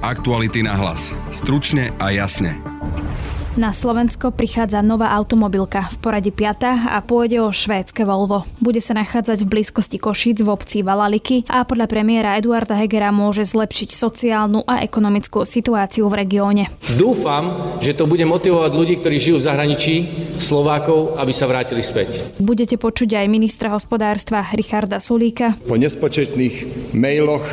Aktuality na hlas. Stručne a jasne. Na Slovensko prichádza nová automobilka v poradí 5 a pôjde o švédske Volvo. Bude sa nachádzať v blízkosti Košíc v obci Valaliky a podľa premiéra Eduarda Hegera môže zlepšiť sociálnu a ekonomickú situáciu v regióne. Dúfam, že to bude motivovať ľudí, ktorí žijú v zahraničí, Slovákov, aby sa vrátili späť. Budete počuť aj ministra hospodárstva Richarda Sulíka. Po nespočetných mailoch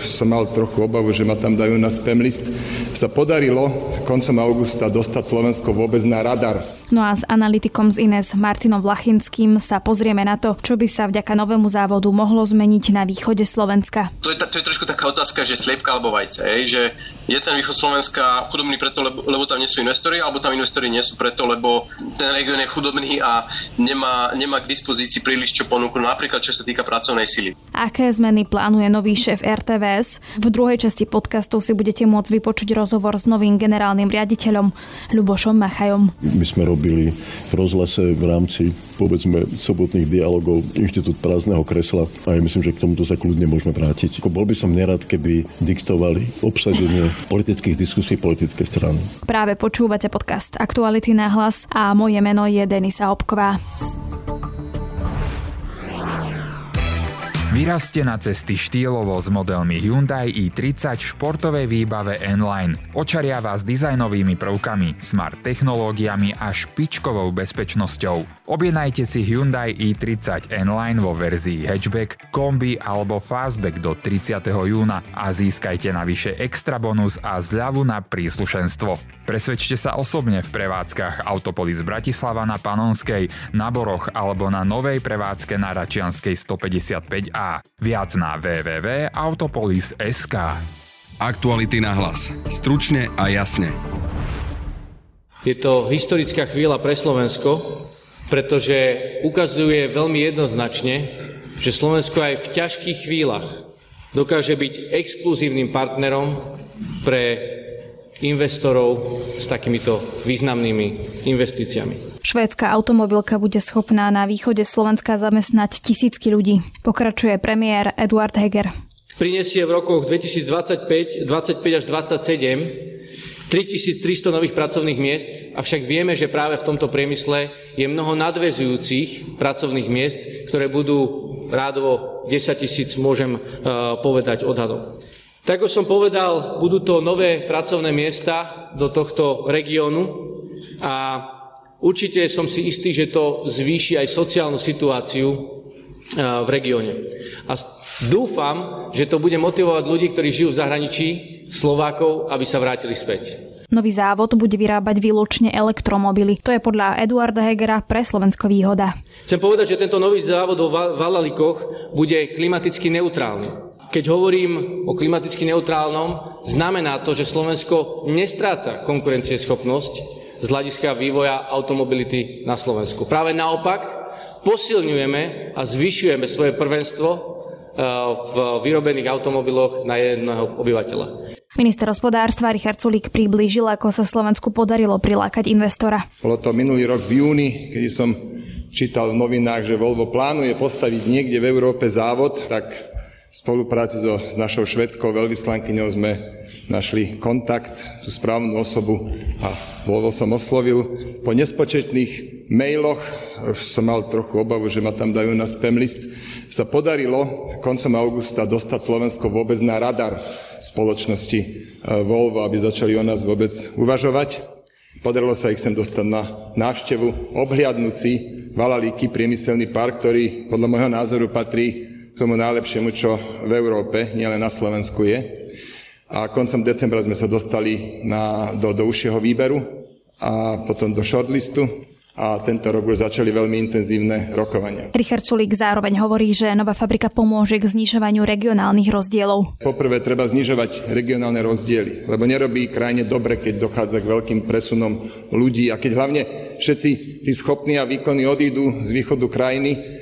som mal trochu obavu, že ma tam dajú na spam list, sa podarilo koncom augusta dostať Slovensko vôbec na radar. No a s analytikom z Ines Martinom Vlachinským sa pozrieme na to, čo by sa vďaka novému závodu mohlo zmeniť na východe Slovenska. To je, to je trošku taká otázka, že sliepka alebo vajce. Hej? Že je ten východ Slovenska chudobný preto, lebo, lebo tam nie sú investori, alebo tam investori nie sú preto, lebo ten región je chudobný a nemá, nemá k dispozícii príliš čo ponúknuť, napríklad čo sa týka pracovnej sily. Aké zmeny plánuje nový šéf RTVS? V druhej časti podcastu si budete môcť vypočuť rozhovor s novým generálnym riaditeľom Ľubošom Machajom. My sme robili v rozhlase v rámci povedzme sobotných dialogov Inštitút prázdneho kresla a ja myslím, že k tomuto sa kľudne môžeme vrátiť. Bol by som nerad, keby diktovali obsadenie politických diskusí politické strany. Práve počúvate podcast Aktuality na hlas a moje meno je Denisa Obková. Vyrazte na cesty štýlovo s modelmi Hyundai i30 v športovej výbave N-Line. Očaria vás dizajnovými prvkami, smart technológiami a špičkovou bezpečnosťou. Objednajte si Hyundai i30 N-Line vo verzii hatchback, kombi alebo fastback do 30. júna a získajte navyše extra bonus a zľavu na príslušenstvo. Presvedčte sa osobne v prevádzkach Autopolis Bratislava na Panonskej, na Boroch alebo na novej prevádzke na Račianskej 155A. Viac na www.autopolis.sk Aktuality na hlas. Stručne a jasne. Je to historická chvíľa pre Slovensko, pretože ukazuje veľmi jednoznačne, že Slovensko aj v ťažkých chvíľach dokáže byť exkluzívnym partnerom pre investorov s takýmito významnými investíciami. Švédska automobilka bude schopná na východe Slovenska zamestnať tisícky ľudí. Pokračuje premiér Eduard Heger. Prinesie v rokoch 2025 25 až 27 3300 nových pracovných miest, avšak vieme, že práve v tomto priemysle je mnoho nadvezujúcich pracovných miest, ktoré budú rádovo 10 tisíc, môžem uh, povedať odhadom. Tak ako som povedal, budú to nové pracovné miesta do tohto regiónu a určite som si istý, že to zvýši aj sociálnu situáciu e, v regióne. A dúfam, že to bude motivovať ľudí, ktorí žijú v zahraničí, Slovákov, aby sa vrátili späť. Nový závod bude vyrábať výlučne elektromobily. To je podľa Eduarda Hegera pre Slovensko výhoda. Chcem povedať, že tento nový závod vo Valalikoch bude klimaticky neutrálny. Keď hovorím o klimaticky neutrálnom, znamená to, že Slovensko nestráca konkurencieschopnosť z hľadiska vývoja automobility na Slovensku. Práve naopak, posilňujeme a zvyšujeme svoje prvenstvo e, v vyrobených automobiloch na jedného obyvateľa. Minister hospodárstva Richard Sulík priblížil, ako sa Slovensku podarilo prilákať investora. Bolo to minulý rok v júni, keď som čítal v novinách, že Volvo plánuje postaviť niekde v Európe závod, tak v spolupráci so, s našou švedskou veľvyslankyňou sme našli kontakt, tú správnu osobu a Volvo som oslovil. Po nespočetných mailoch, som mal trochu obavu, že ma tam dajú na spam list, sa podarilo koncom augusta dostať Slovensko vôbec na radar spoločnosti e, Volvo, aby začali o nás vôbec uvažovať. Podarilo sa ich sem dostať na návštevu, obhliadnúci Valalíky priemyselný park, ktorý podľa môjho názoru patrí tomu najlepšiemu, čo v Európe, nielen na Slovensku je. A koncom decembra sme sa dostali na, do, do užšieho výberu a potom do shortlistu a tento rok už začali veľmi intenzívne rokovania. Richard Sulík zároveň hovorí, že nová fabrika pomôže k znižovaniu regionálnych rozdielov. Poprvé treba znižovať regionálne rozdiely, lebo nerobí krajine dobre, keď dochádza k veľkým presunom ľudí a keď hlavne všetci tí schopní a výkonní odídu z východu krajiny,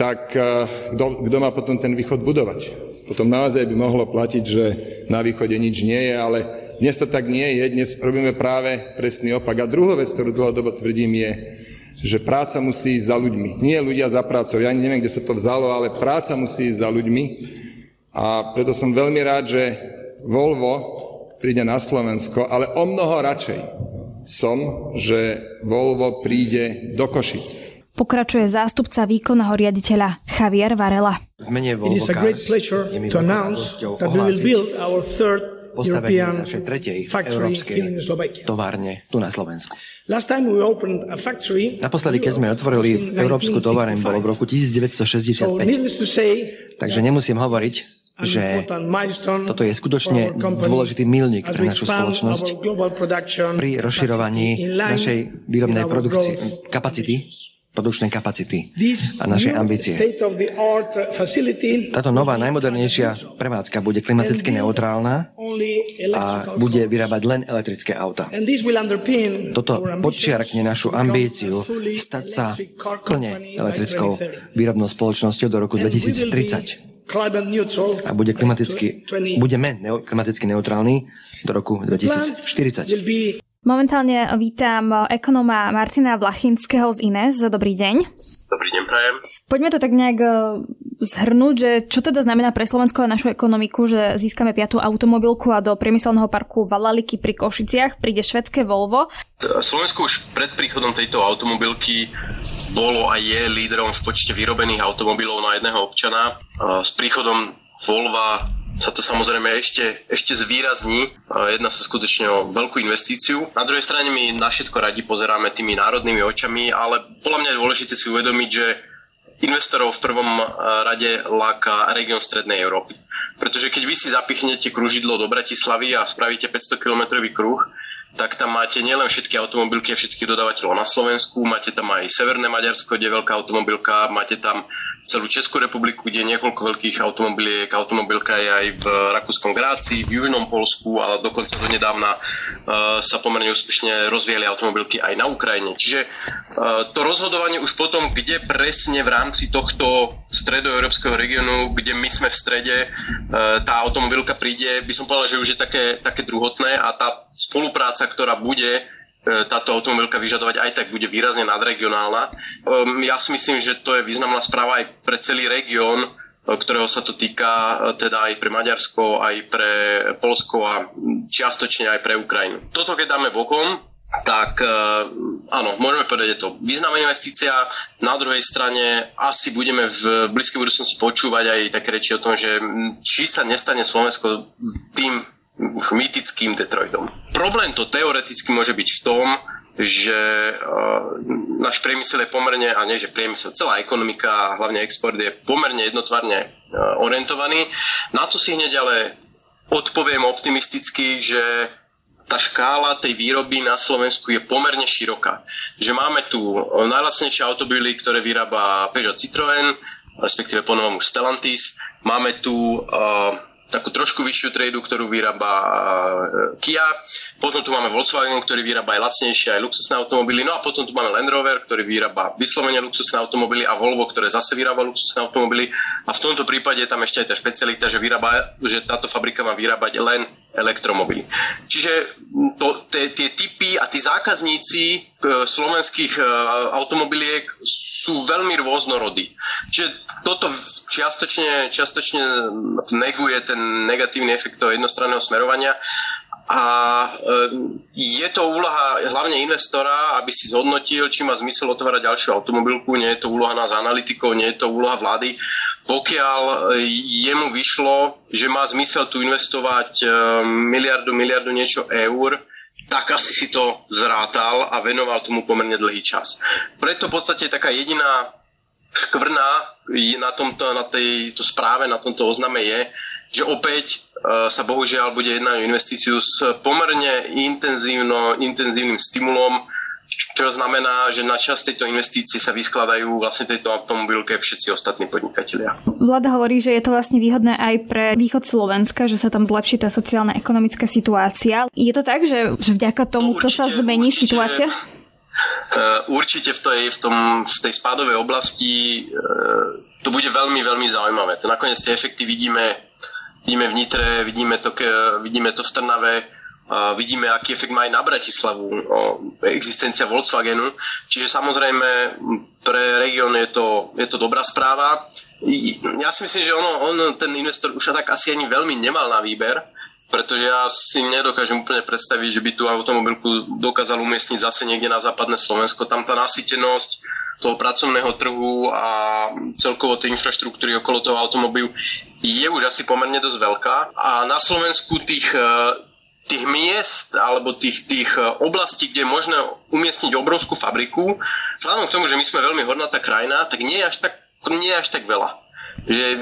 tak eh, kto má potom ten východ budovať? Potom naozaj by mohlo platiť, že na východe nič nie je, ale dnes to tak nie je, dnes robíme práve presný opak. A druhá vec, ktorú dlhodobo tvrdím, je, že práca musí ísť za ľuďmi. Nie ľudia za prácou. Ja neviem, kde sa to vzalo, ale práca musí ísť za ľuďmi. A preto som veľmi rád, že Volvo príde na Slovensko, ale o mnoho radšej som, že Volvo príde do Košic. Pokračuje zástupca výkonného riaditeľa Javier Varela. V mene Volvo Cars je mi veľkou ohlásiť postavenie našej tretej európskej továrne tu na Slovensku. Naposledy, keď sme otvorili európsku továreň, bolo v roku 1965. Takže nemusím hovoriť, že toto je skutočne dôležitý milník pre našu spoločnosť pri rozširovaní našej výrobnej produkcie, kapacity produkčnej kapacity a naše ambície. Táto nová, najmodernejšia prevádzka bude klimaticky neutrálna a bude vyrábať len elektrické auta. Toto podčiarkne našu ambíciu stať sa plne elektrickou výrobnou spoločnosťou do roku 2030 a bude klimaticky, budeme klimaticky neutrálni do roku 2040. Momentálne vítam ekonóma Martina Vlachinského z INES. Dobrý deň. Dobrý deň, prajem. Poďme to tak nejak e, zhrnúť, že čo teda znamená pre Slovensko a našu ekonomiku, že získame piatú automobilku a do priemyselného parku Valaliky pri Košiciach príde švedské Volvo. Slovensko už pred príchodom tejto automobilky bolo a je lídrom v počte vyrobených automobilov na jedného občana. S príchodom Volva sa to samozrejme ešte, ešte zvýrazní. Jedná sa skutočne o veľkú investíciu. Na druhej strane my na všetko radi pozeráme tými národnými očami, ale podľa mňa je dôležité si uvedomiť, že investorov v prvom rade láka región Strednej Európy. Pretože keď vy si zapichnete kružidlo do Bratislavy a spravíte 500 km kruh, tak tam máte nielen všetky automobilky a všetkých dodávateľov na Slovensku, máte tam aj Severné Maďarsko, kde je veľká automobilka, máte tam celú Českú republiku, kde niekoľko veľkých automobiliek. Automobilka je aj v Rakúskom Gráci, v Južnom Polsku, ale dokonca do nedávna uh, sa pomerne úspešne rozvíjali automobilky aj na Ukrajine. Čiže uh, to rozhodovanie už potom, kde presne v rámci tohto stredoeurópskeho regiónu, kde my sme v strede, uh, tá automobilka príde, by som povedal, že už je také, také druhotné a tá spolupráca, ktorá bude E, táto automobilka vyžadovať aj tak bude výrazne nadregionálna. Ehm, ja si myslím, že to je významná správa aj pre celý región, e, ktorého sa to týka e, teda aj pre Maďarsko, aj pre Polsko a čiastočne aj pre Ukrajinu. Toto keď dáme bokom, tak áno, môžeme povedať, je to významná investícia. Na druhej strane asi budeme v blízkej budúcnosti počúvať aj také reči o tom, že či sa nestane Slovensko tým mýtickým Detroitom. Problém to teoreticky môže byť v tom, že uh, náš priemysel je pomerne, a nie že priemysel, celá ekonomika hlavne export je pomerne jednotvarne uh, orientovaný. Na to si hneď ale odpoviem optimisticky, že tá škála tej výroby na Slovensku je pomerne široká. Že máme tu najlacnejšie automobily, ktoré vyrába Peugeot Citroën, respektíve ponovom už Stellantis. Máme tu uh, takú trošku vyššiu trejdu, ktorú vyrába e, Kia. Potom tu máme Volkswagen, ktorý vyrába aj lacnejšie, aj luxusné automobily. No a potom tu máme Land Rover, ktorý vyrába vyslovene luxusné automobily a Volvo, ktoré zase vyrába luxusné automobily. A v tomto prípade je tam ešte aj tá špecialita, že, vyrába, že táto fabrika má vyrábať len elektromobily. Čiže to, tie, tie typy a tí zákazníci e, slovenských e, automobiliek sú veľmi rôznorodí. Čiže toto čiastočne, čiastočne neguje ten negatívny efekt toho jednostranného smerovania. A je to úloha hlavne investora, aby si zhodnotil, či má zmysel otvárať ďalšiu automobilku, nie je to úloha nás analytikov, nie je to úloha vlády. Pokiaľ e, jemu vyšlo, že má zmysel tu investovať e, miliardu, miliardu niečo eur, tak asi si to zrátal a venoval tomu pomerne dlhý čas. Preto v podstate taká jediná škvrna na, tomto, na tejto správe, na tomto ozname je, že opäť e, sa bohužiaľ bude jednať o investíciu s pomerne intenzívno, intenzívnym stimulom, čo znamená, že na čas tejto investície sa vyskladajú vlastne tejto automobilke všetci ostatní podnikatelia. Vláda hovorí, že je to vlastne výhodné aj pre východ Slovenska, že sa tam zlepší tá sociálna ekonomická situácia. Je to tak, že, že vďaka tomu no, určite, sa zmení určite, situácia? Uh, určite v tej, v, tom, v tej spádovej oblasti uh, to bude veľmi, veľmi zaujímavé. To nakoniec tie efekty vidíme vidíme v Nitre, vidíme to, vidíme to v Trnave, vidíme, aký efekt má aj na Bratislavu existencia Volkswagenu. Čiže samozrejme pre región je to, je to dobrá správa. Ja si myslím, že ono, on, ten investor už tak asi ani veľmi nemal na výber, pretože ja si nedokážem úplne predstaviť, že by tú automobilku dokázal umiestniť zase niekde na západné Slovensko. Tam tá nasytenosť toho pracovného trhu a celkovo tej infraštruktúry okolo toho automobilu je už asi pomerne dosť veľká. A na Slovensku tých e, tých miest alebo tých, tých e, oblastí, kde je možné umiestniť obrovskú fabriku, vzhľadom k tomu, že my sme veľmi hornatá krajina, tak nie je až tak, nie je až tak veľa. Že e,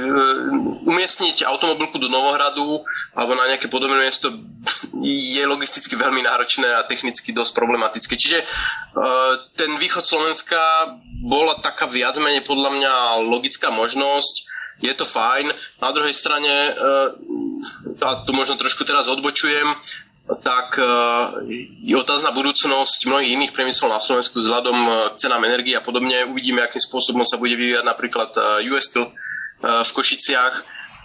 umiestniť automobilku do Novohradu alebo na nejaké podobné miesto je logisticky veľmi náročné a technicky dosť problematické. Čiže ten východ Slovenska bola taká viac menej podľa mňa logická možnosť je to fajn. Na druhej strane, eh, a tu možno trošku teraz odbočujem, tak eh, je otázna budúcnosť mnohých iných priemyslov na Slovensku vzhľadom eh, k cenám energie a podobne. Uvidíme, akým spôsobom sa bude vyvíjať napríklad US Steel v Košiciach.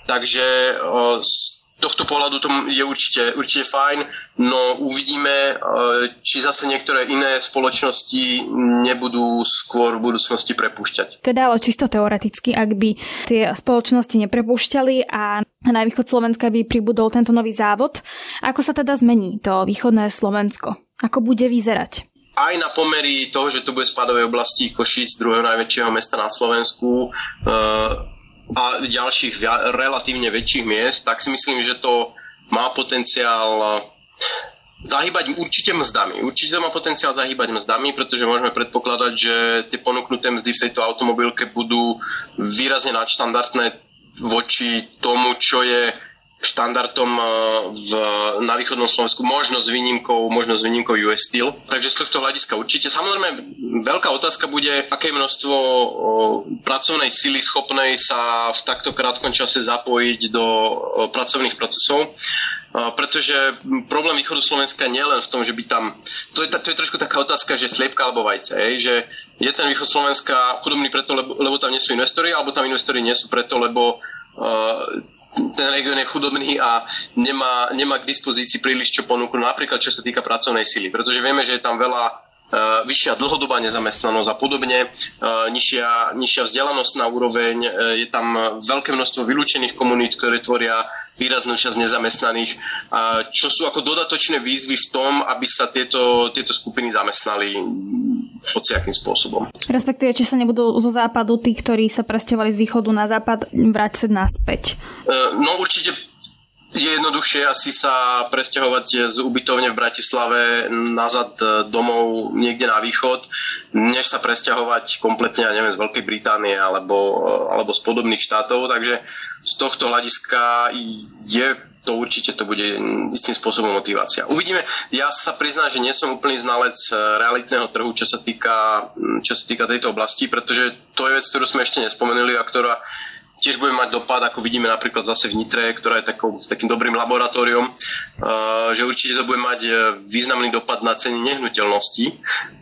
Takže tohto pohľadu to je určite, určite fajn, no uvidíme, e, či zase niektoré iné spoločnosti nebudú skôr v budúcnosti prepúšťať. Teda ale čisto teoreticky, ak by tie spoločnosti neprepúšťali a na východ Slovenska by pribudol tento nový závod, ako sa teda zmení to východné Slovensko? Ako bude vyzerať? aj na pomery toho, že to bude spadové oblasti Košíc, druhého najväčšieho mesta na Slovensku, e, a ďalších relatívne väčších miest, tak si myslím, že to má potenciál zahýbať určite mzdami. Určite má potenciál zahýbať mzdami, pretože môžeme predpokladať, že tie ponúknuté mzdy v tejto automobilke budú výrazne nadštandardné voči tomu, čo je štandardom eh, v, na východnom Slovensku, možno s výnimkou, možno s výnimkou US Steel. Takže z tohto hľadiska určite. Samozrejme, veľká otázka bude, aké množstvo o, pracovnej sily schopnej sa v takto krátkom čase zapojiť do o, pracovných procesov pretože problém východu Slovenska nie len v tom, že by tam, to je, to je trošku taká otázka, že sliepka alebo vajce, hej, že je ten východ Slovenska chudobný preto, lebo, lebo tam nie sú investori, alebo tam investori nie sú preto, lebo uh, ten región je chudobný a nemá, nemá k dispozícii príliš čo ponúknuť, napríklad čo sa týka pracovnej sily, pretože vieme, že je tam veľa vyššia dlhodobá nezamestnanosť a podobne, uh, nižšia, nižšia vzdelanostná úroveň, uh, je tam veľké množstvo vylúčených komunít, ktoré tvoria výraznú časť nezamestnaných, čo sú ako dodatočné výzvy v tom, aby sa tieto, tieto skupiny zamestnali hociakým spôsobom. Respektíve, či sa nebudú zo západu tí, ktorí sa presťovali z východu na západ, vrátiť naspäť? No určite je jednoduchšie asi sa presťahovať z ubytovne v Bratislave nazad domov niekde na východ, než sa presťahovať kompletne, ja neviem, z Veľkej Británie alebo, alebo z podobných štátov. Takže z tohto hľadiska je to určite to bude istým spôsobom motivácia. Uvidíme, ja sa priznám, že nie som úplný znalec realitného trhu, čo sa týka, čo sa týka tejto oblasti, pretože to je vec, ktorú sme ešte nespomenuli a ktorá tiež bude mať dopad, ako vidíme napríklad zase v Nitre, ktorá je takou, takým dobrým laboratóriom, uh, že určite to bude mať uh, významný dopad na ceny nehnuteľností.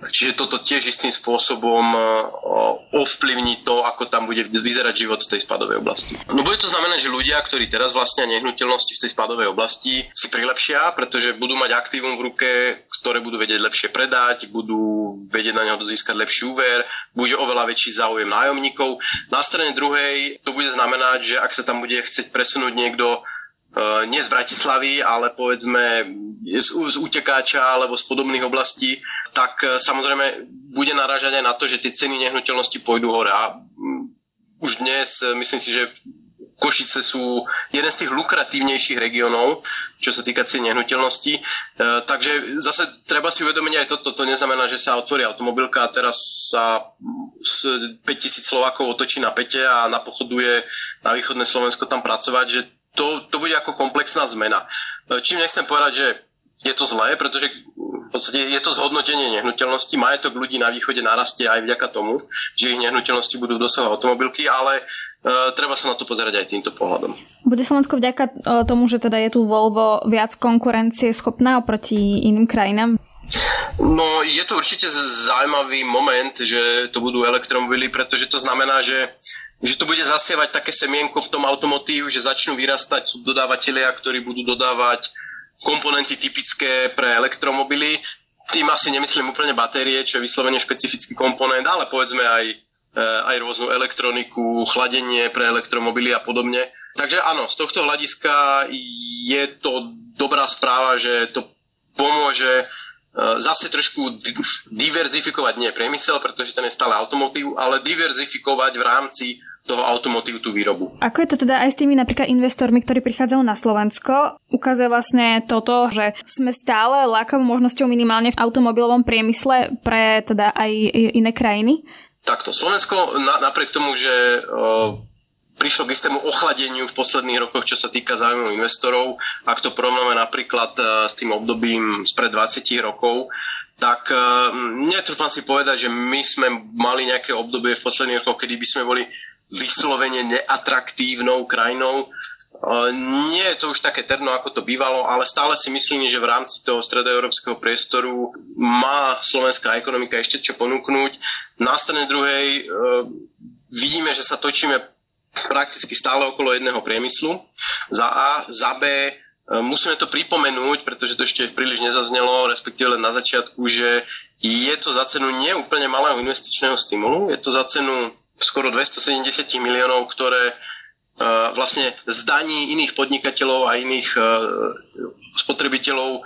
Čiže toto tiež istým spôsobom uh, ovplyvní to, ako tam bude vyzerať život v tej spadovej oblasti. No bude to znamenať, že ľudia, ktorí teraz vlastnia nehnuteľnosti v tej spadovej oblasti, si prilepšia, pretože budú mať aktívum v ruke, ktoré budú vedieť lepšie predať, budú vedieť na neho získať lepší úver, bude oveľa väčší záujem nájomníkov. Na strane druhej to bude znamenať, že ak sa tam bude chcieť presunúť niekto uh, nie z Bratislavy, ale povedzme z, z utekáča alebo z podobných oblastí, tak uh, samozrejme bude narážať aj na to, že tie ceny nehnuteľnosti pôjdu hore. A um, už dnes uh, myslím si, že Košice sú jeden z tých lukratívnejších regiónov, čo sa týka cien nehnuteľností. E, takže zase treba si uvedomiť aj toto. To neznamená, že sa otvorí automobilka a teraz sa 5000 Slovákov otočí na pete a napochoduje na východné Slovensko tam pracovať, že to, to bude ako komplexná zmena. E, čím nechcem povedať, že je to zlé, pretože v podstate je to zhodnotenie nehnuteľnosti. Majetok ľudí na východe narastie aj vďaka tomu, že ich nehnuteľnosti budú dosahovať automobilky, ale Uh, treba sa na to pozerať aj týmto pohľadom. Bude Slovensko vďaka e, tomu, že teda je tu Volvo viac konkurencie schopná oproti iným krajinám? No, je to určite zaujímavý moment, že to budú elektromobily, pretože to znamená, že že to bude zasievať také semienko v tom automotív, že začnú vyrastať subdodávateľia, ktorí budú dodávať komponenty typické pre elektromobily. Tým asi nemyslím úplne batérie, čo je vyslovene špecifický komponent, ale povedzme aj Eh, aj rôznu elektroniku, chladenie pre elektromobily a podobne. Takže áno, z tohto hľadiska je to dobrá správa, že to pomôže e, zase trošku diverzifikovať, nie priemysel, pretože ten je stále automotív, ale diverzifikovať v rámci toho automotívu tú výrobu. Ako je to teda aj s tými napríklad investormi, ktorí prichádzajú na Slovensko? Ukazuje vlastne toto, že sme stále lákavou možnosťou minimálne v automobilovom priemysle pre teda aj iné krajiny? Takto, Slovensko napriek tomu, že prišlo k istému ochladeniu v posledných rokoch, čo sa týka záujmov investorov. Ak to porovnáme napríklad e, s tým obdobím spred 20 rokov, tak e, netrúfam si povedať, že my sme mali nejaké obdobie v posledných rokoch, kedy by sme boli vyslovene neatraktívnou krajinou. E, nie je to už také terno, ako to bývalo, ale stále si myslím, že v rámci toho stredoeurópskeho priestoru má slovenská ekonomika ešte čo ponúknuť. Na strane druhej vidíme, že sa točíme prakticky stále okolo jedného priemyslu. Za A, za B e, musíme to pripomenúť, pretože to ešte príliš nezaznelo, respektíve len na začiatku, že je to za cenu nie úplne malého investičného stimulu, je to za cenu skoro 270 miliónov, ktoré e, vlastne zdaní iných podnikateľov a iných e, spotrebiteľov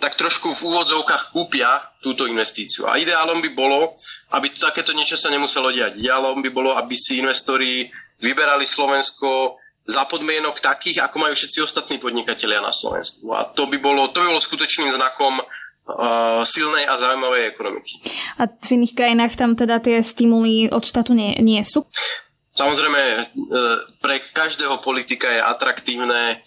tak trošku v úvodzovkách kúpia túto investíciu. A ideálom by bolo, aby takéto niečo sa nemuselo diať. Ideálom by bolo, aby si investori vyberali Slovensko za podmienok takých, ako majú všetci ostatní podnikatelia na Slovensku. A to by bolo, to by bolo skutočným znakom silnej a zaujímavej ekonomiky. A v iných krajinách tam teda tie stimuly od štátu nie, nie sú? Samozrejme, uh, pre každého politika je atraktívne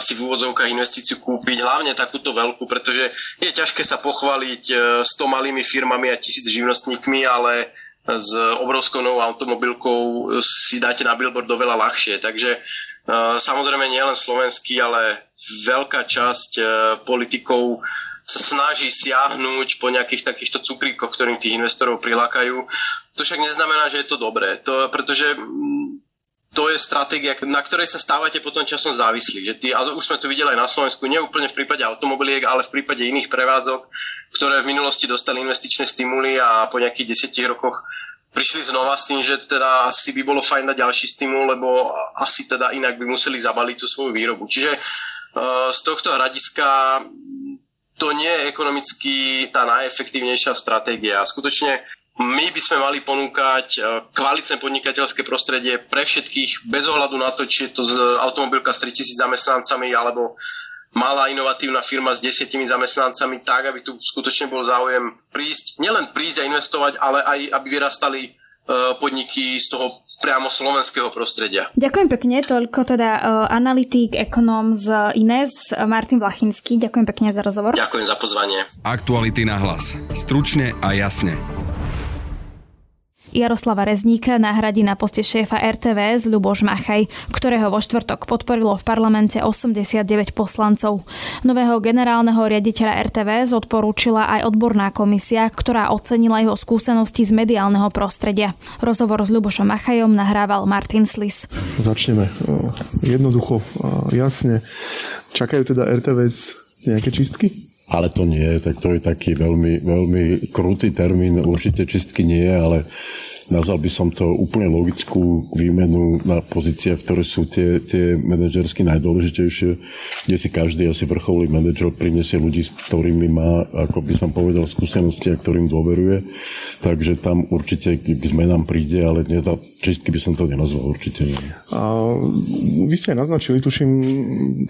si v úvodzovkách investíciu kúpiť, hlavne takúto veľkú, pretože je ťažké sa pochváliť uh, s to malými firmami a tisíc živnostníkmi, ale s obrovskou novou automobilkou si dáte na billboard oveľa ľahšie. Takže e, samozrejme nielen slovenský, ale veľká časť e, politikov sa snaží siahnuť po nejakých takýchto cukríkoch, ktorým tých investorov prilákajú. To však neznamená, že je to dobré, to, pretože to je stratégia, na ktorej sa stávate potom časom závislí. Že tí, ale už sme to videli aj na Slovensku, nie úplne v prípade automobiliek, ale v prípade iných prevádzok, ktoré v minulosti dostali investičné stimuly a po nejakých desiatich rokoch prišli znova s tým, že teda asi by bolo fajn dať ďalší stimul, lebo asi teda inak by museli zabaliť tú svoju výrobu. Čiže uh, z tohto hľadiska to nie je ekonomicky tá najefektívnejšia stratégia. Skutočne my by sme mali ponúkať e, kvalitné podnikateľské prostredie pre všetkých, bez ohľadu na to, či je to automobilka s 3000 zamestnancami alebo malá inovatívna firma s desiatimi zamestnancami, tak, aby tu skutočne bol záujem prísť, nielen prísť a investovať, ale aj aby vyrastali e, podniky z toho priamo slovenského prostredia. Ďakujem pekne, toľko teda uh, analytik, ekonóm z Ines, Martin Vlachinský. Ďakujem pekne za rozhovor. Ďakujem za pozvanie. Aktuality na hlas. Stručne a jasne. Jaroslava Rezníka nahradí na poste šéfa RTVS Ľuboš Machaj, ktorého vo štvrtok podporilo v parlamente 89 poslancov. Nového generálneho riaditeľa RTVS odporúčila aj odborná komisia, ktorá ocenila jeho skúsenosti z mediálneho prostredia. Rozhovor s Ľubošom Machajom nahrával Martin Slis. Začneme jednoducho, jasne. Čakajú teda RTVS nejaké čistky? Ale to nie, tak to je taký veľmi, veľmi krutý termín. Určite čistky nie, ale nazval by som to úplne logickú výmenu na pozíciách, ktoré sú tie, tie manažersky najdôležitejšie, kde si každý asi vrcholný manažer prinesie ľudí, s ktorými má, ako by som povedal, skúsenosti a ktorým dôveruje. Takže tam určite k zmenám príde, ale dnes čistky by som to nenazval určite. A vy ste naznačili, tuším,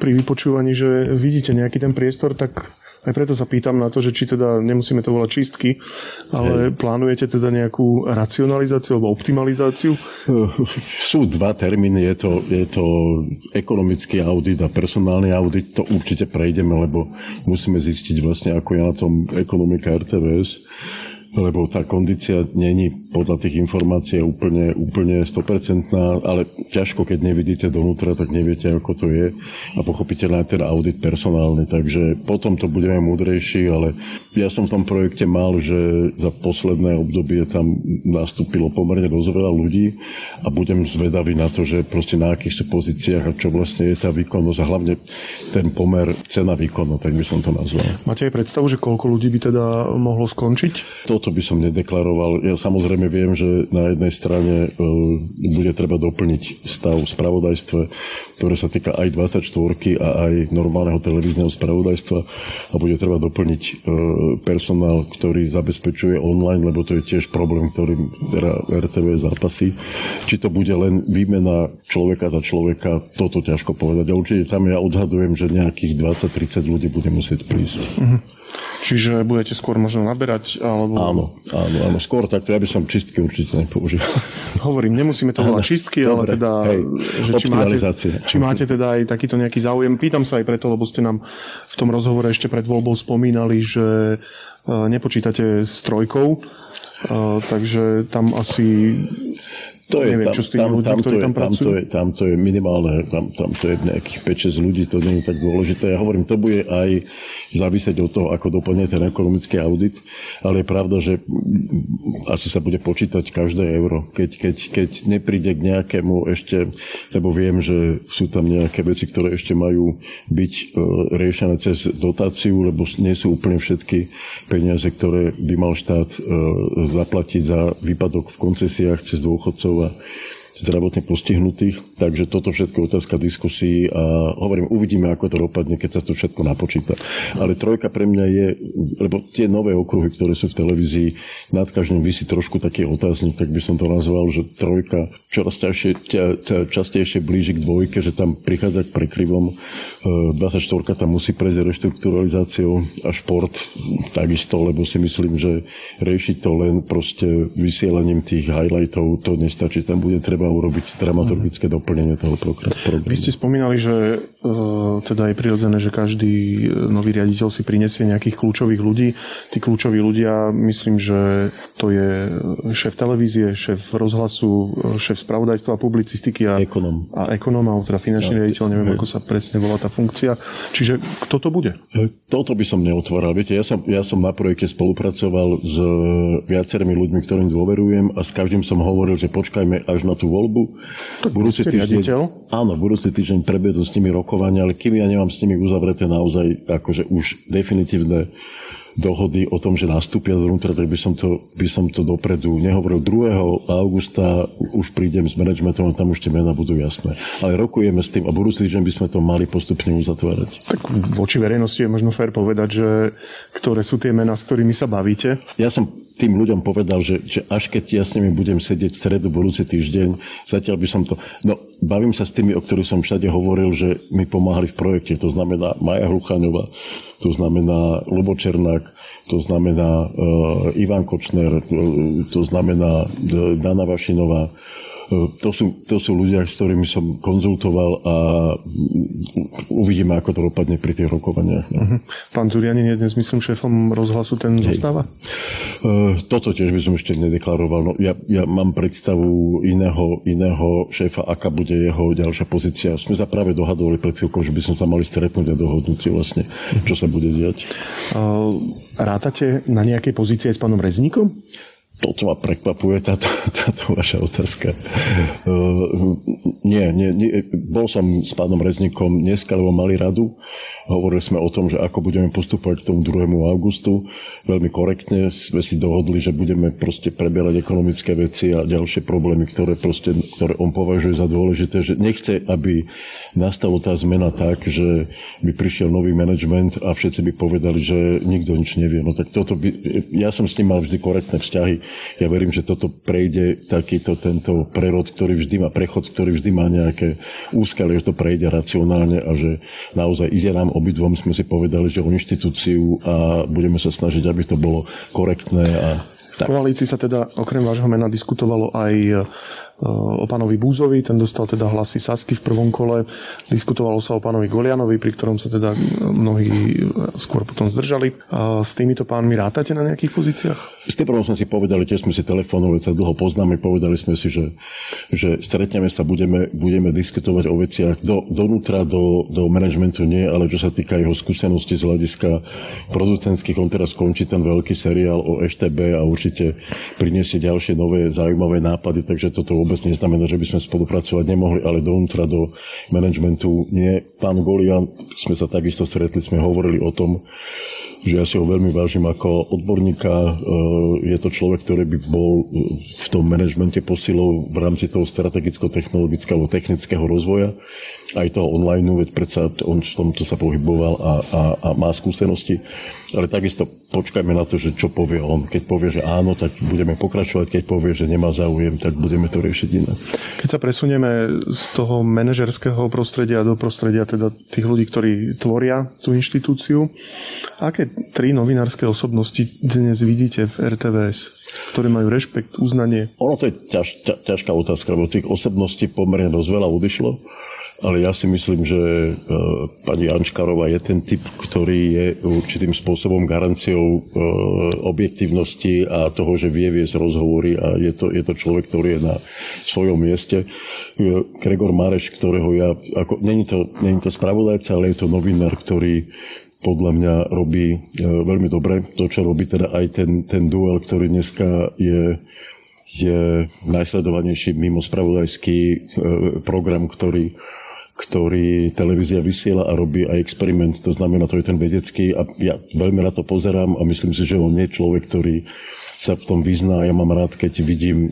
pri vypočúvaní, že vidíte nejaký ten priestor, tak aj preto sa pýtam na to, že či teda nemusíme to volať čistky, ale Hej. plánujete teda nejakú racionalizáciu alebo optimalizáciu? Sú dva termíny, je to, je to ekonomický audit a personálny audit, to určite prejdeme, lebo musíme zistiť vlastne, ako je na tom ekonomika RTVS lebo tá kondícia není podľa tých informácií úplne, úplne 100%, ale ťažko, keď nevidíte donútra, tak neviete, ako to je a pochopiteľne aj ten audit personálny, takže potom to budeme múdrejší, ale ja som v tom projekte mal, že za posledné obdobie tam nastúpilo pomerne dosť veľa ľudí a budem zvedavý na to, že proste na akých sú pozíciách a čo vlastne je tá výkonnosť a hlavne ten pomer cena výkonnosť, tak by som to nazval. Máte aj predstavu, že koľko ľudí by teda mohlo skončiť? To toto by som nedeklaroval. Ja samozrejme viem, že na jednej strane e, bude treba doplniť stav v spravodajstve, ktoré sa týka aj 24 a aj normálneho televízneho spravodajstva a bude treba doplniť e, personál, ktorý zabezpečuje online, lebo to je tiež problém, ktorým teda RTV zápasy. Či to bude len výmena človeka za človeka, toto ťažko povedať. A určite tam ja odhadujem, že nejakých 20-30 ľudí bude musieť prísť. Mm-hmm. Čiže budete skôr možno naberať, alebo... Áno, áno, áno, skôr takto. Ja by som čistky určite nepoužil. Hovorím, nemusíme to volať čistky, Dobre, ale teda, hej, že či máte, či máte teda aj takýto nejaký záujem. Pýtam sa aj preto, lebo ste nám v tom rozhovore ešte pred voľbou spomínali, že e, nepočítate s trojkou, e, takže tam asi to je, Neviem, tam, čo s tými tam, ľuďmi, tam, to je, tam, tam, to je, tam to je minimálne, tam, tam to je nejakých 5-6 ľudí, to nie je tak dôležité. Ja hovorím, to bude aj závisieť od toho, ako dopadne ten ekonomický audit, ale je pravda, že asi sa bude počítať každé euro. Keď, keď, keď nepríde k nejakému ešte, lebo viem, že sú tam nejaké veci, ktoré ešte majú byť e, riešené cez dotáciu, lebo nie sú úplne všetky peniaze, ktoré by mal štát e, zaplatiť za výpadok v koncesiách cez dôchodcov a zdravotne postihnutých. Takže toto všetko je otázka diskusí a hovorím, uvidíme, ako to dopadne, keď sa to všetko napočíta. Ale trojka pre mňa je, lebo tie nové okruhy, ktoré sú v televízii, nad každým vysí trošku taký otáznik, tak by som to nazval, že trojka čoraz častejšie, blíži k dvojke, že tam prichádza k prekryvom. 24 e, tam musí prejsť reštrukturalizáciou a šport takisto, lebo si myslím, že riešiť to len proste vysielaním tých highlightov, to nestačí. Tam bude treba urobiť dramaturgické doplnenie toho programu. Vy ste spomínali, že uh, teda je prirodzené, že každý nový riaditeľ si prinesie nejakých kľúčových ľudí. Tí kľúčoví ľudia, myslím, že to je šéf televízie, šéf rozhlasu, šéf spravodajstva publicistiky a ekonom. A ekonom, a teda finančný ja, riaditeľ, neviem, ako sa presne volá tá funkcia. Čiže kto to bude? E, toto by som neotváral. Viete, ja som, ja som na projekte spolupracoval s viacerými ľuďmi, ktorým dôverujem a s každým som hovoril, že počkajme až na tú voľbu. Tak budúci týždeň, áno, budúci týždeň prebiedu s nimi rokovania, ale kým ja nemám s nimi uzavreté naozaj akože už definitívne dohody o tom, že nastúpia zvnútra, tak by som, to, by som to dopredu nehovoril. 2. augusta už prídem s managementom a tam už tie mená budú jasné. Ale rokujeme s tým a budúci týždeň by sme to mali postupne uzatvárať. Tak voči verejnosti je možno fér povedať, že ktoré sú tie mená, s ktorými sa bavíte? Ja som tým ľuďom povedal, že, že až keď ja s nimi budem sedieť v stredu budúci týždeň, zatiaľ by som to... No, bavím sa s tými, o ktorých som všade hovoril, že mi pomáhali v projekte. To znamená Maja Hluchaňová, to znamená Lubo Černák, to znamená uh, Ivan Kočner, uh, to znamená uh, Dana Vašinová, to sú, to sú ľudia, s ktorými som konzultoval a uvidíme, ako to dopadne pri tých rokovaniach. No. Uh-huh. Pán Zurianin je dnes, myslím, šéfom rozhlasu, ten Hej. zostáva? Uh, toto tiež by som ešte nedeklaroval. No, ja, ja mám predstavu iného, iného šéfa, aká bude jeho ďalšia pozícia. Sme sa práve dohadovali pred chvíľkou, že by sme sa mali stretnúť a dohodnúť si vlastne, čo sa bude diať. Uh, rátate na nejakej pozícii aj s pánom Rezníkom? Toto ma prekvapuje, táto, táto vaša otázka. Uh, nie, nie, nie, bol som s pánom Reznikom dneska, lebo mali radu. Hovorili sme o tom, že ako budeme postupovať k tomu 2. augustu. Veľmi korektne sme si dohodli, že budeme proste preberať ekonomické veci a ďalšie problémy, ktoré, proste, ktoré on považuje za dôležité, že nechce, aby nastala tá zmena tak, že by prišiel nový management a všetci by povedali, že nikto nič nevie. No tak toto by, ja som s ním mal vždy korektné vzťahy ja verím, že toto prejde takýto tento prerod, ktorý vždy má, prechod, ktorý vždy má nejaké úskalie, že to prejde racionálne a že naozaj ide nám obidvom, sme si povedali, že o inštitúciu a budeme sa snažiť, aby to bolo korektné a v koalícii sa teda okrem vášho mena diskutovalo aj o pánovi Búzovi, ten dostal teda hlasy Sasky v prvom kole. Diskutovalo sa o pánovi Golianovi, pri ktorom sa teda mnohí skôr potom zdržali. S týmito pánmi rátate na nejakých pozíciách? S tým prvom sme si povedali, tiež sme si telefonovali, sa dlho poznáme, povedali sme si, že, že stretneme sa, budeme, budeme diskutovať o veciach do, donútra, do, do manažmentu nie, ale čo sa týka jeho skúsenosti z hľadiska producentských, on teraz končí ten veľký seriál o EŠTB a určite priniesie ďalšie nové zaujímavé nápady, takže toto vôbec neznamená, že by sme spolupracovať nemohli, ale dovnútra do managementu nie. Pán Golian, sme sa takisto stretli, sme hovorili o tom, že ja si ho veľmi vážim ako odborníka. E, je to človek, ktorý by bol v tom manažmente posilou v rámci toho strategicko-technologického technického rozvoja aj toho online, veď predsa on v tomto sa pohyboval a, a, a má skúsenosti. Ale takisto počkajme na to, že čo povie on. Keď povie, že áno, tak budeme pokračovať. Keď povie, že nemá záujem, tak budeme to riešiť inak. Keď sa presunieme z toho manažerského prostredia do prostredia teda tých ľudí, ktorí tvoria tú inštitúciu, aké tri novinárske osobnosti dnes vidíte v RTVS, ktoré majú rešpekt, uznanie? Ono to je ťaž, ťa, ťažká otázka, lebo tých osobností pomerne dosť veľa odišlo ale ja si myslím, že e, pani Ančkarová je ten typ, ktorý je určitým spôsobom garanciou e, objektívnosti a toho, že vie viesť rozhovory a je to, je to človek, ktorý je na svojom mieste. E, Gregor Mareš, ktorého ja, ako, není to, není to spravodajca, ale je to novinár, ktorý podľa mňa robí veľmi dobre. To, čo robí teda aj ten, ten duel, ktorý dneska je je najsledovanejší mimo spravodajský program, ktorý ktorý televízia vysiela a robí aj experiment, to znamená, to je ten vedecký a ja veľmi na to pozerám a myslím si, že on nie je človek, ktorý sa v tom vyzná. Ja mám rád, keď vidím e,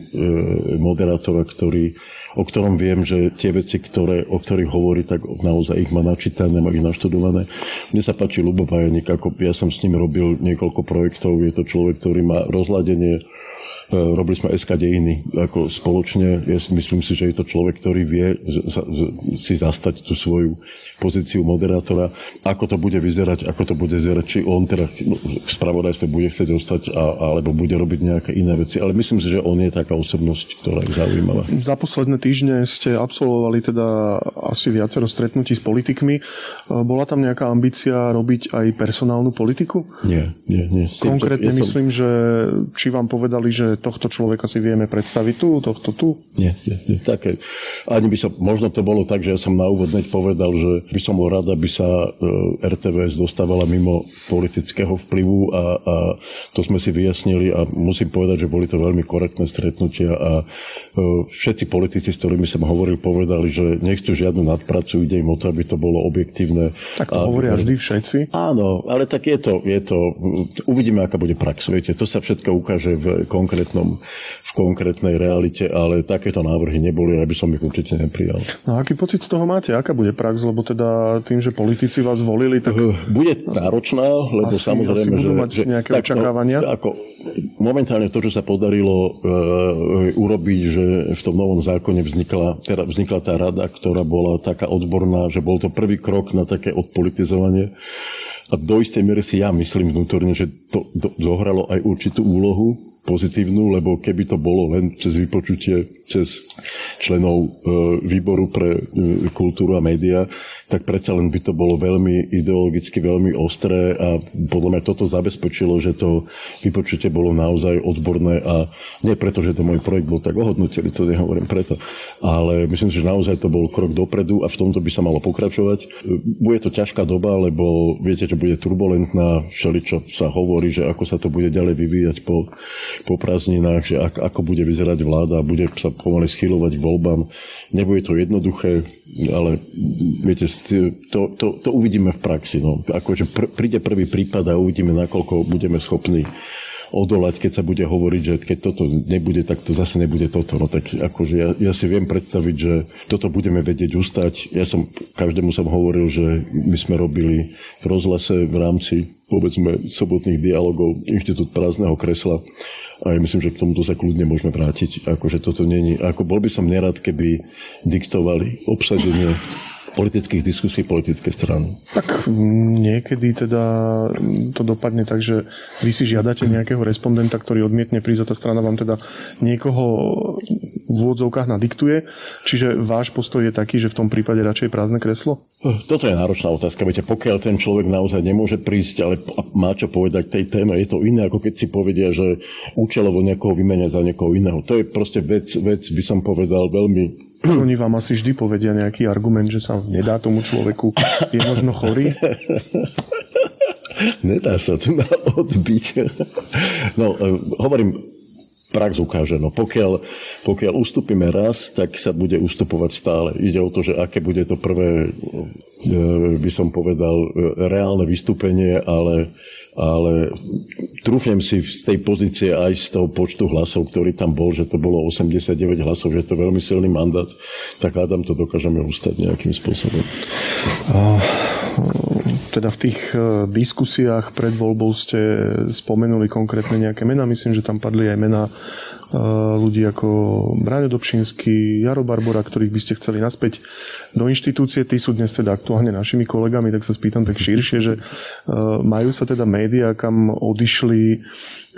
moderátora, ktorý, o ktorom viem, že tie veci, ktoré, o ktorých hovorí, tak naozaj ich má načítané, má ich naštudované. Mne sa páči Lubo Vajanik, ako ja som s ním robil niekoľko projektov, je to človek, ktorý má rozhľadenie E, robili sme SK dejiny ako spoločne. Ja myslím si, že je to človek, ktorý vie si zastať tú svoju pozíciu moderátora. Ako to bude vyzerať, ako to bude vyzerať, či on teda v spravodajstve bude chcieť ostať, a, alebo bude robiť nejaké iné veci. Ale myslím si, že on je taká osobnosť, ktorá je zaujímavá. Za posledné týždne ste absolvovali teda asi viacero stretnutí s politikmi. E, bola tam nejaká ambícia robiť aj personálnu politiku? Nie, nie, nie. Konkrétne ja som... myslím, že či vám povedali, že tohto človeka si vieme predstaviť tu, tohto tu? Nie, nie, nie. Také. Ani by som, možno to bolo tak, že ja som na úvod hneď povedal, že by som bol rád, aby sa e, RTVS dostávala mimo politického vplyvu a, a to sme si vyjasnili a musím povedať, že boli to veľmi korektné stretnutia a e, všetci politici, s ktorými som hovoril, povedali, že nechcú žiadnu nadpracu, ide im o to, aby to bolo objektívne. Tak to a, hovoria vždy všetci. Áno, ale tak je to, je to, uvidíme, aká bude prax. Viete, to sa všetko ukáže v konkrétnom konkrétnom, v konkrétnej realite, ale takéto návrhy neboli, aby som ich určite neprijal. No aký pocit z toho máte? Aká bude prax? Lebo teda tým, že politici vás volili, tak... Eh, bude náročná, lebo asi, samozrejme, asi že... mať že, nejaké tak, no, očakávania? No, ako, momentálne to, čo sa podarilo e, urobiť, že v tom novom zákone vznikla, teda vznikla tá rada, ktorá bola taká odborná, že bol to prvý krok na také odpolitizovanie. A do istej miery si ja myslím vnútorne, že to do, zohralo aj určitú úlohu pozitívnu, lebo keby to bolo len cez vypočutie cez členov e, výboru pre e, kultúru a média, tak predsa len by to bolo veľmi ideologicky veľmi ostré a podľa mňa toto zabezpečilo, že to vypočutie bolo naozaj odborné a nie preto, že to môj projekt bol tak ohodnotený, to nehovorím preto, ale myslím si, že naozaj to bol krok dopredu a v tomto by sa malo pokračovať. E, bude to ťažká doba, lebo viete, že bude turbulentná, všeličo sa hovorí, že ako sa to bude ďalej vyvíjať po, po prázdninách, že ako, ako bude vyzerať vláda, bude sa pomaly schylovať k voľbám. Nebude to jednoduché, ale viete, to, to, to uvidíme v praxi. No. Akože pr- príde prvý prípad a uvidíme, nakoľko budeme schopní odolať, keď sa bude hovoriť, že keď toto nebude, tak to zase nebude toto. No tak akože ja, ja si viem predstaviť, že toto budeme vedieť ustať. Ja som, každému som hovoril, že my sme robili v rozhlase v rámci povedzme sobotných dialogov Inštitút prázdneho kresla a ja myslím, že k tomuto sa kľudne môžeme vrátiť. Akože toto není. Ako bol by som nerad, keby diktovali obsadenie politických diskusí politické strany. Tak niekedy teda to dopadne tak, že vy si žiadate nejakého respondenta, ktorý odmietne prísť a tá strana vám teda niekoho v úvodzovkách nadiktuje. Čiže váš postoj je taký, že v tom prípade radšej prázdne kreslo? Toto je náročná otázka. Viete, pokiaľ ten človek naozaj nemôže prísť, ale má čo povedať tej téme, je to iné, ako keď si povedia, že účelovo niekoho vymenia za niekoho iného. To je proste vec, vec by som povedal, veľmi oni vám asi vždy povedia nejaký argument, že sa nedá tomu človeku, je možno chorý. Nedá sa to odbiť. No, e, hovorím, prax ukáže. No pokiaľ, pokiaľ ustúpime raz, tak sa bude ustupovať stále. Ide o to, že aké bude to prvé, e, by som povedal, e, reálne vystúpenie, ale, ale trúfnem si z tej pozície aj z toho počtu hlasov, ktorý tam bol, že to bolo 89 hlasov, že to je veľmi silný mandát, tak hádam to dokážeme ustať nejakým spôsobom. Teda v tých e, diskusiách pred voľbou ste spomenuli konkrétne nejaké mená. Myslím, že tam padli aj mená ľudí ako Braňo Dobšinský, Jaro Barbora, ktorých by ste chceli naspäť do inštitúcie. Tí sú dnes teda aktuálne našimi kolegami, tak sa spýtam tak širšie, že e, majú sa teda médiá, kam odišli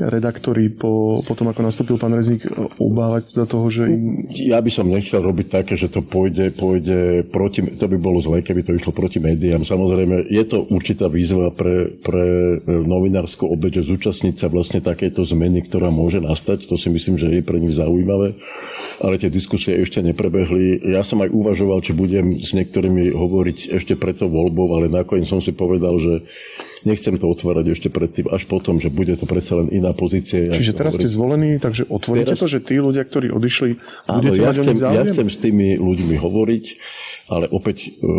redaktori po, po tom, ako nastúpil pán Rezník, obávať teda toho, že im... Ja by som nechcel robiť také, že to pôjde, pôjde proti, to by bolo zlé, keby to išlo proti médiám. Samozrejme, je to určitá výzva pre, pre e, novinárskú obeď, že zúčastniť sa vlastne takéto zmeny, ktorá môže nastať. To si myslím, že je pre nich zaujímavé. Ale tie diskusie ešte neprebehli. Ja som aj uvažoval, či budem s niektorými hovoriť ešte pred tou voľbou, ale nakoniec som si povedal, že nechcem to otvárať ešte predtým, až potom, že bude to predsa len iná pozícia. Čiže teraz ste zvolení, takže otvoríte teraz... to, že tí ľudia, ktorí odišli, Áno, budete ja mať chcem, ja chcem s tými ľuďmi hovoriť, ale opäť e,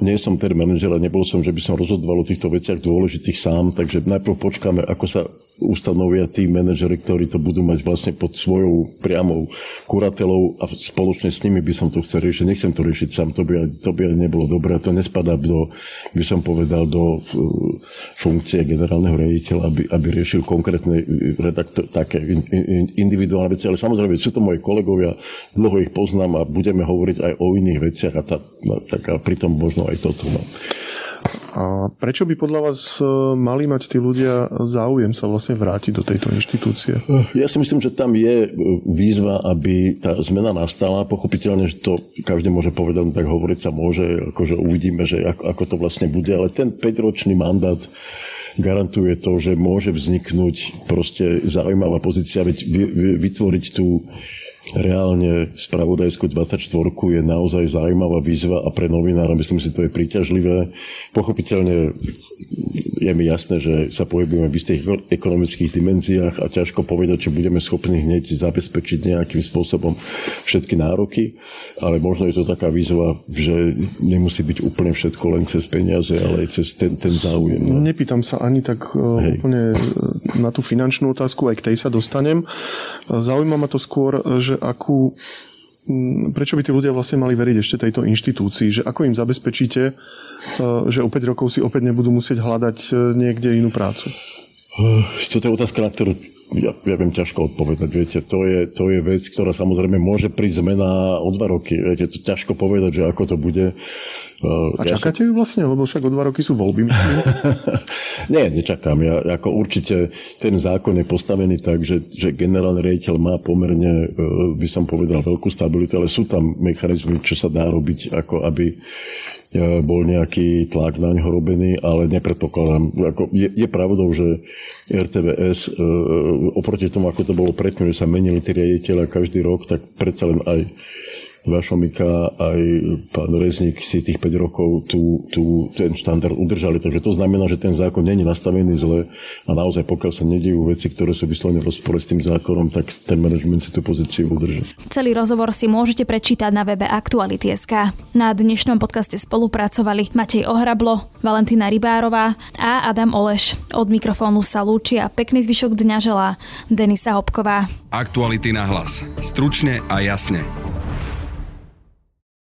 nie som ten manažer a nebol som, že by som rozhodoval o týchto veciach dôležitých sám, takže najprv počkáme, ako sa ustanovia tí manažery, ktorí to budú mať vlastne pod svojou priamou kuratelou a spoločne s nimi by som to chcel riešiť. Nechcem to riešiť sám, to by, to by nebolo dobré. To nespadá do, by som povedal, do funkcie generálneho riaditeľa, aby, aby riešil konkrétne redaktor, také individuálne veci. Ale samozrejme, sú to moji kolegovia, dlho ich poznám a budeme hovoriť aj o iných veciach a, tá, no, tak a pritom možno aj toto. No. A prečo by podľa vás e, mali mať tí ľudia záujem sa vlastne vrátiť do tejto inštitúcie? Ja si myslím, že tam je e, výzva, aby tá zmena nastala. Pochopiteľne, že to každý môže povedať, no tak hovoriť sa môže, akože uvidíme, že ako, ako to vlastne bude, ale ten 5-ročný mandát garantuje to, že môže vzniknúť proste zaujímavá pozícia, vytvoriť tú reálne spravodajskú 24 je naozaj zaujímavá výzva a pre novinára myslím si, to je príťažlivé. Pochopiteľne je mi jasné, že sa pohybujeme v istých ekonomických dimenziách a ťažko povedať, či budeme schopní hneď zabezpečiť nejakým spôsobom všetky nároky, ale možno je to taká výzva, že nemusí byť úplne všetko len cez peniaze, ale aj cez ten, ten záujem. No. Nepýtam sa ani tak e, Hej. úplne na tú finančnú otázku, aj k tej sa dostanem. Zaujíma ma to skôr, že akú prečo by tí ľudia vlastne mali veriť ešte tejto inštitúcii, že ako im zabezpečíte, e, že o 5 rokov si opäť nebudú musieť hľadať e, niekde inú prácu? To je otázka, na ktorú ja, ja viem ťažko odpovedať, viete, to je, to je vec, ktorá samozrejme môže prísť zmena o dva roky, viete, to ťažko povedať, že ako to bude. A ja čakáte ju vlastne, lebo však o dva roky sú voľby. Nie, nečakám. Ja, ako určite ten zákon je postavený tak, že, že generálny riaditeľ má pomerne, e, by som povedal, veľkú stabilitu, ale sú tam mechanizmy, čo sa dá robiť, ako aby e, bol nejaký tlak na ňo robený, ale nepredpokladám. Ako je, je pravdou, že RTVS e, oproti tomu, ako to bolo predtým, že sa menili tí riaditeľa každý rok, tak predsa len aj Vašomika aj pán Rezník si tých 5 rokov tú, tú, ten štandard udržali. Takže to znamená, že ten zákon není nastavený zle a naozaj pokiaľ sa nedejú veci, ktoré sú vyslovene v rozpore s tým zákonom, tak ten management si tú pozíciu udrží. Celý rozhovor si môžete prečítať na webe Aktuality.sk. Na dnešnom podcaste spolupracovali Matej Ohrablo, Valentína Rybárová a Adam Oleš. Od mikrofónu sa lúči a pekný zvyšok dňa želá Denisa Hopková. Aktuality na hlas. Stručne a jasne.